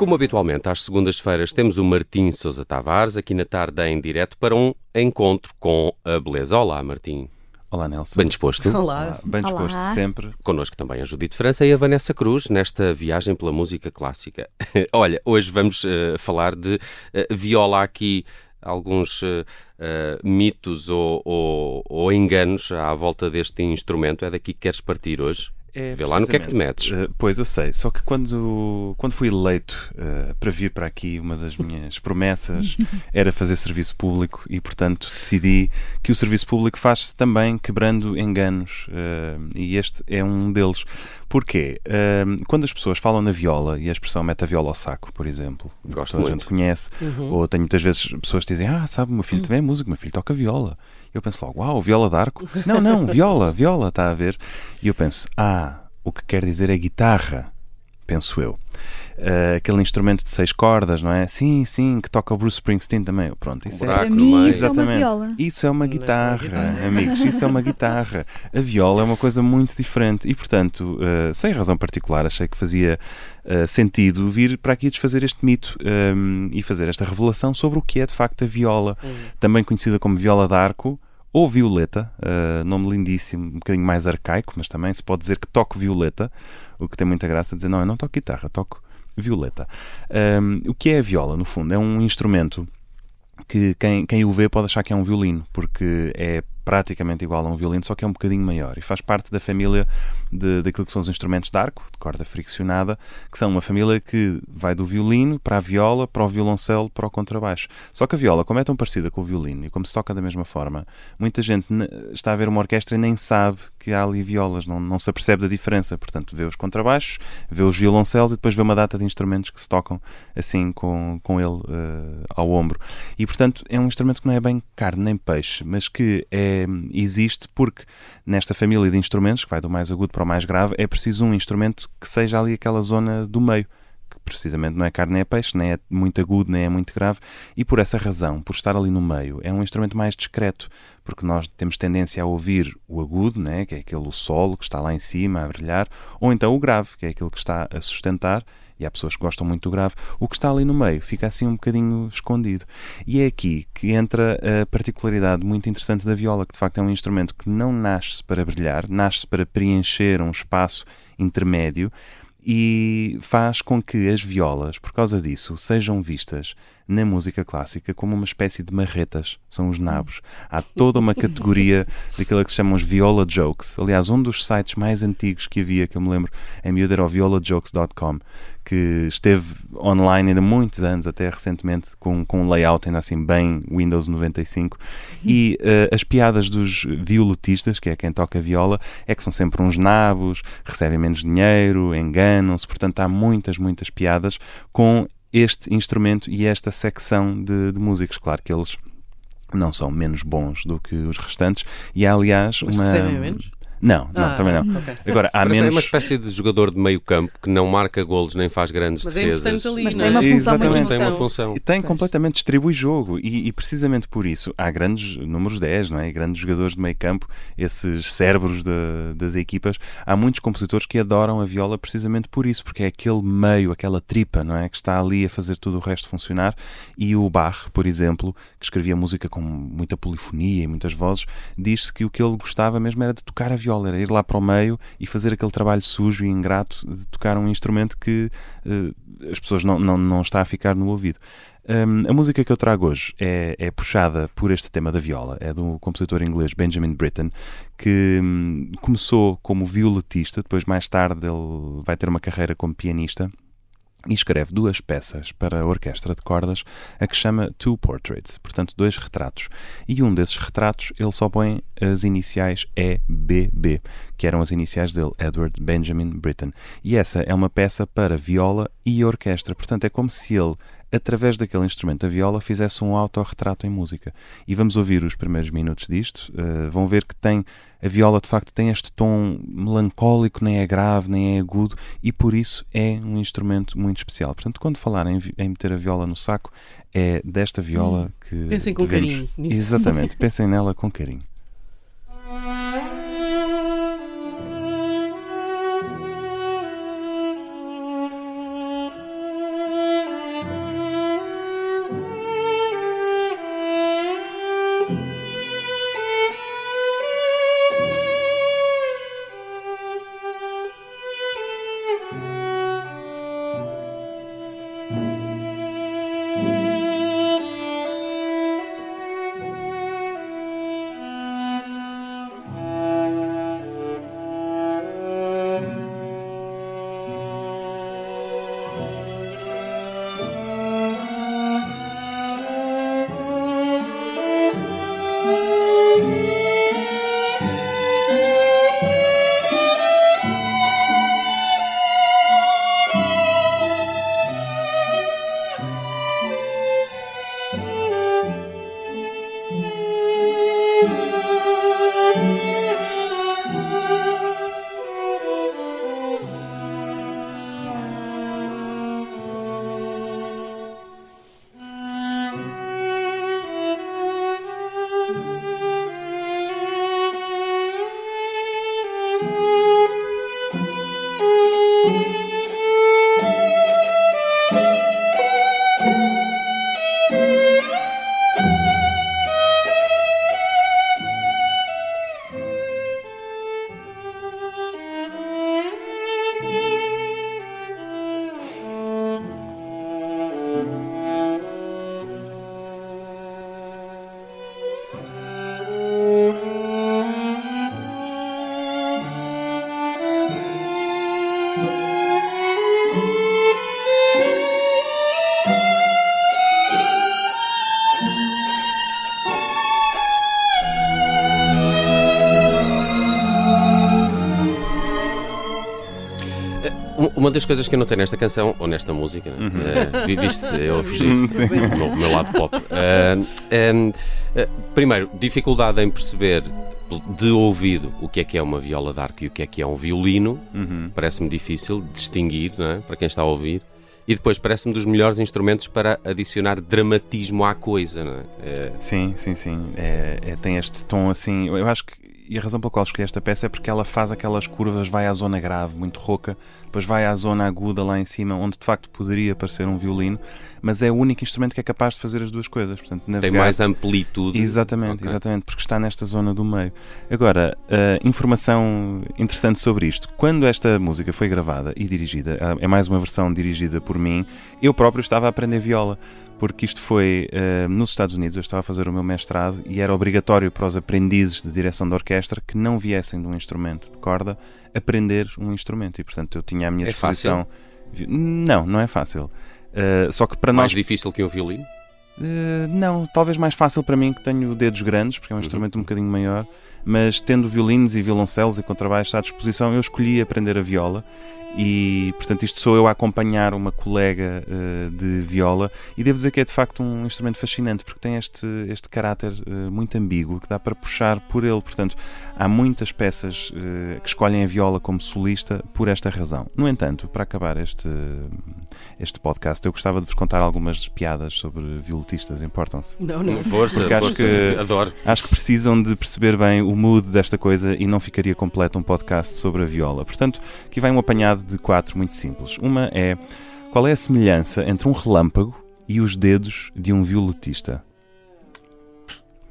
Como habitualmente, às segundas-feiras temos o Martim Sousa Tavares aqui na tarde em direto para um encontro com a beleza. Olá, Martim. Olá, Nelson. Bem disposto? Olá. Olá. Bem disposto Olá. sempre. Connosco também a Judite França e a Vanessa Cruz nesta viagem pela música clássica. Olha, hoje vamos eh, falar de eh, viola aqui alguns eh, mitos ou, ou- ou enganos à volta deste instrumento. É daqui que queres partir hoje? É, Vê lá no que é que te metes. Eh, pois, eu sei. Só que quando, quando fui eleito eh, para vir para aqui, uma das minhas promessas era fazer serviço público e, portanto, decidi que o serviço público faz-se também quebrando enganos eh, e este é um deles. Porquê? Quando as pessoas falam na viola e a expressão mete a viola ao saco, por exemplo, Gosto toda a gente conhece, Uhum. ou tenho muitas vezes pessoas que dizem: Ah, sabe, o meu filho também é músico, o meu filho toca viola. Eu penso logo: Uau, viola de arco? Não, não, viola, viola, está a ver? E eu penso: Ah, o que quer dizer é guitarra, penso eu. Ah, aquele instrumento de seis cordas, não é? Sim, sim, que toca o Bruce Springsteen também. Pronto, isso buraco é. Para mim, meio. isso é uma Exatamente. viola. Isso é uma Mas é uma guitarra, guitarra. amigos, isso é uma guitarra. A viola é uma coisa muito diferente e, portanto, eh, sem razão particular, achei que fazia eh, sentido vir para aqui desfazer este mito ehm, e fazer esta revelação sobre o que é de facto a viola, também conhecida como viola d'arco ou violeta, eh, nome lindíssimo, um bocadinho mais arcaico, mas também se pode dizer que toco violeta, o que tem muita graça dizer, não, eu não toco guitarra, toco violeta. Ehm, o que é a viola, no fundo? É um instrumento que quem, quem o vê pode achar que é um violino, porque é praticamente igual a um violino, só que é um bocadinho maior e faz parte da família de, daquilo que são os instrumentos de arco, de corda friccionada, que são uma família que vai do violino para a viola, para o violoncelo, para o contrabaixo. Só que a viola, como é tão parecida com o violino e como se toca da mesma forma, muita gente está a ver uma orquestra e nem sabe que há ali violas, não, não se apercebe da diferença. Portanto, vê os contrabaixos, vê os violoncelos e depois vê uma data de instrumentos que se tocam assim com, com ele eh, ao ombro. E, portanto, é um instrumento que não é bem carne nem peixe, mas que é, existe porque nesta família de instrumentos, que vai do mais agudo para o mais grave, é preciso um instrumento que seja ali aquela zona do meio. Que precisamente não é carne nem é peixe, nem é muito agudo, nem é muito grave, e por essa razão, por estar ali no meio, é um instrumento mais discreto, porque nós temos tendência a ouvir o agudo, né, que é aquele solo que está lá em cima a brilhar, ou então o grave, que é aquele que está a sustentar, e há pessoas que gostam muito do grave, o que está ali no meio fica assim um bocadinho escondido. E é aqui que entra a particularidade muito interessante da viola, que de facto é um instrumento que não nasce para brilhar, nasce para preencher um espaço intermédio e faz com que as violas, por causa disso, sejam vistas na música clássica como uma espécie de marretas, são os nabos. Há toda uma categoria daquilo que se chamam os viola jokes. Aliás, um dos sites mais antigos que havia, que eu me lembro, em miúdo era o violajokes.com, que esteve online ainda muitos anos, até recentemente, com, com um layout ainda assim bem Windows 95. E eh, as piadas dos violetistas, que é quem toca viola, é que são sempre uns nabos, recebem menos dinheiro, enganam-se, portanto há muitas, muitas piadas com este instrumento e esta secção de, de músicos. Claro que eles não são menos bons do que os restantes e há aliás Mas uma... recebem menos? Não, não, Ah, também não. ok. Agora, há Parece menos... É uma espécie de jogador de meio campo que não marca golos nem faz grandes Mas é defesas. importante ali, Mas tem é? uma função Exatamente. muito Tem uma função. E tem Pois. completamente distribui jogo e, e precisamente por isso há grandes números 10, não é? E grandes jogadores de meio campo, esses cérebros da- das equipas. Há muitos compositores que adoram a viola precisamente por isso, porque é aquele meio, aquela tripa, não é? Que está ali a fazer tudo o resto funcionar. E o Bach, por exemplo, que escrevia música com muita polifonia e muitas vozes, diz-se que o que ele gostava mesmo era de tocar a viola, era ir lá para o meio e fazer aquele trabalho sujo e ingrato de tocar um instrumento que eh, as pessoas não, não, não está a ficar no ouvido. Hum, a música que eu trago hoje é, é puxada por este tema da viola. É do compositor inglês Benjamin Britten, que hum, começou como violetista, depois, mais tarde, ele vai ter uma carreira como pianista e escreve duas peças para a orquestra de cordas, a que chama Two Portraits, portanto, dois retratos. E um desses retratos ele só põe as iniciais EBB, que eram as iniciais dele, Edward Benjamin Britten. E essa é uma peça para viola e orquestra, portanto, é como se ele através daquele instrumento, a viola, fizesse um autorretrato em música. E vamos ouvir os primeiros minutos disto. Uh, vão ver que tem a viola, de facto, tem este tom melancólico, nem é grave, nem é agudo, e por isso é um instrumento muito especial. Portanto, quando falarem em, meter a viola no saco, é desta viola que. Pensem com devemos- carinho nisso. Exatamente, pensem nela com carinho. É, uma das coisas que eu notei nesta canção, ou nesta música, né? uhum. É, uh, viviste é, eu fugi uhum, do meu, lado pop. Uh, um, uh, primeiro, dificuldade em perceber de ouvido o que é que é uma viola d'arco e o que é que é um violino. Uhum. Parece-me difícil distinguir, é? para quem está a ouvir. E depois parece-me dos melhores instrumentos para adicionar dramatismo à coisa, não é? é... Sim, sim, sim. É, é, tem este tom assim. Eu acho que e a razão pela qual escolhi esta peça é porque ela faz aquelas curvas, vai à zona grave, muito rouca, depois vai à zona aguda lá em cima, onde de facto poderia parecer um violino, mas é o único instrumento que é capaz de fazer as duas coisas. Portanto, navegar... Tem mais amplitude. Exatamente, okay. exatamente, porque está nesta zona do meio. Agora, uh, informação interessante sobre isto. Quando esta música foi gravada e dirigida, é mais uma versão dirigida por mim, eu próprio estava a aprender viola porque isto foi uh, nos Estados Unidos, eu estava a fazer o meu mestrado e era obrigatório para os aprendizes de direção de orquestra que não viessem de um instrumento de corda aprender um instrumento e, portanto, eu tinha à minha é? Não, não é fácil. Uh, só que para Mais nós. Mais difícil que um violino? Uh, não, talvez mais fácil para mim que tenho dedos grandes, porque é um uhum. instrumento um bocadinho maior, mas tendo violinos e violoncelos e contrabaixos à disposição, eu escolhi aprender a viola e portanto isto sou eu a acompanhar uma colega uh, de viola e devo dizer que é de facto um instrumento fascinante porque tem este, este caráter uh, muito ambíguo que dá para puxar por ele, portanto há muitas peças uh, que escolhem a viola como solista por esta razão. No entanto, para acabar este, este podcast, eu gostava de vos contar algumas piadas sobre violetistas, importam-se? Não, não. Força, porque força, acho que, adoro. Acho que precisam de perceber bem o mood desta coisa e não ficaria completo um podcast sobre a viola. Portanto, aqui vai um apanhado de quatro muito simples. Uma é qual é a semelhança entre um relâmpago e os dedos de um violetista?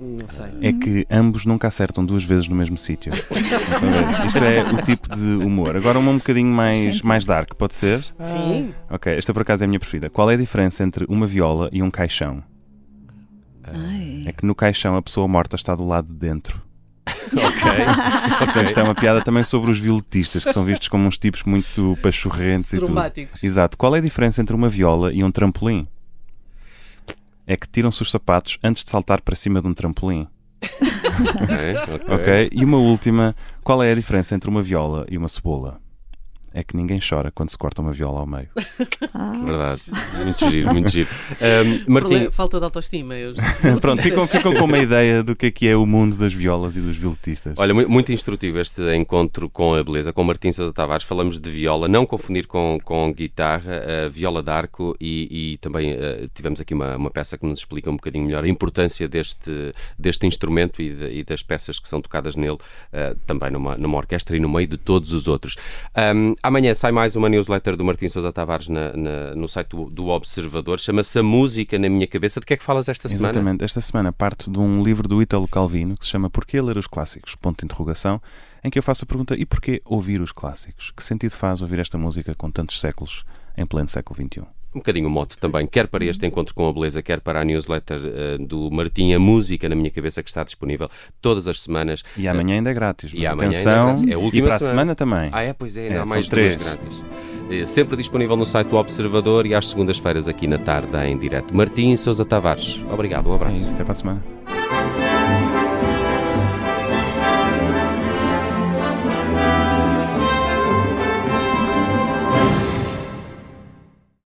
Não sei. É que ambos nunca acertam duas vezes no mesmo sítio. então, isto é o tipo de humor. Agora uma um bocadinho mais, mais dark, pode ser? Sim. Ok, esta por acaso é a minha preferida. Qual é a diferença entre uma viola e um caixão? Ai. É que no caixão a pessoa morta está do lado de dentro. ok. Portanto, isto é uma piada também sobre os violetistas, que são vistos como uns tipos muito pachorrentes e tudo. Exato. Qual é a diferença entre uma viola e um trampolim? É que tiram-se os sapatos antes de saltar para cima de um trampolim. okay, okay. ok. E uma última: qual é a diferença entre uma viola e uma cebola? É que ninguém chora quando se corta uma viola ao meio. Ah. Verdade. Muito giro, muito giro. Um, Martim... Falta de autoestima. Eu... Pronto, ficam, ficam com uma ideia do que é que é o mundo das violas e dos violetistas. Olha, muito instrutivo este encontro com a beleza, com Martim Sousa Tavares. Falamos de viola, não confundir com, com guitarra, uh, viola d'arco e, e também uh, tivemos aqui uma, uma peça que nos explica um bocadinho melhor a importância deste, deste instrumento e, de, e das peças que são tocadas nele, uh, também numa, numa orquestra e no meio de todos os outros. Um, Amanhã sai mais uma newsletter do Martim Sousa Tavares na, na, no site do, do Observador. Chama-se A Música na Minha Cabeça. De que é que falas esta semana? Exatamente. Esta semana parte de um livro do Ítalo Calvino que se chama Porquê ler os clássicos? Ponto de interrogação. Em que eu faço a pergunta: e porquê ouvir os clássicos? Que sentido faz ouvir esta música com tantos séculos em pleno século XXI? Um bocadinho o mote também, quer para este encontro com a beleza, quer para a newsletter uh, do Martim, a música na minha cabeça que está disponível todas as semanas. E amanhã ainda é grátis. E atenção, ainda é, é e para a semana também. Ah, é, pois é, ainda é, há mais três grátis. É, sempre disponível no site do Observador e às segundas-feiras aqui na tarde em direto. Martim Sousa Tavares, obrigado, um abraço. É isso, até para a semana.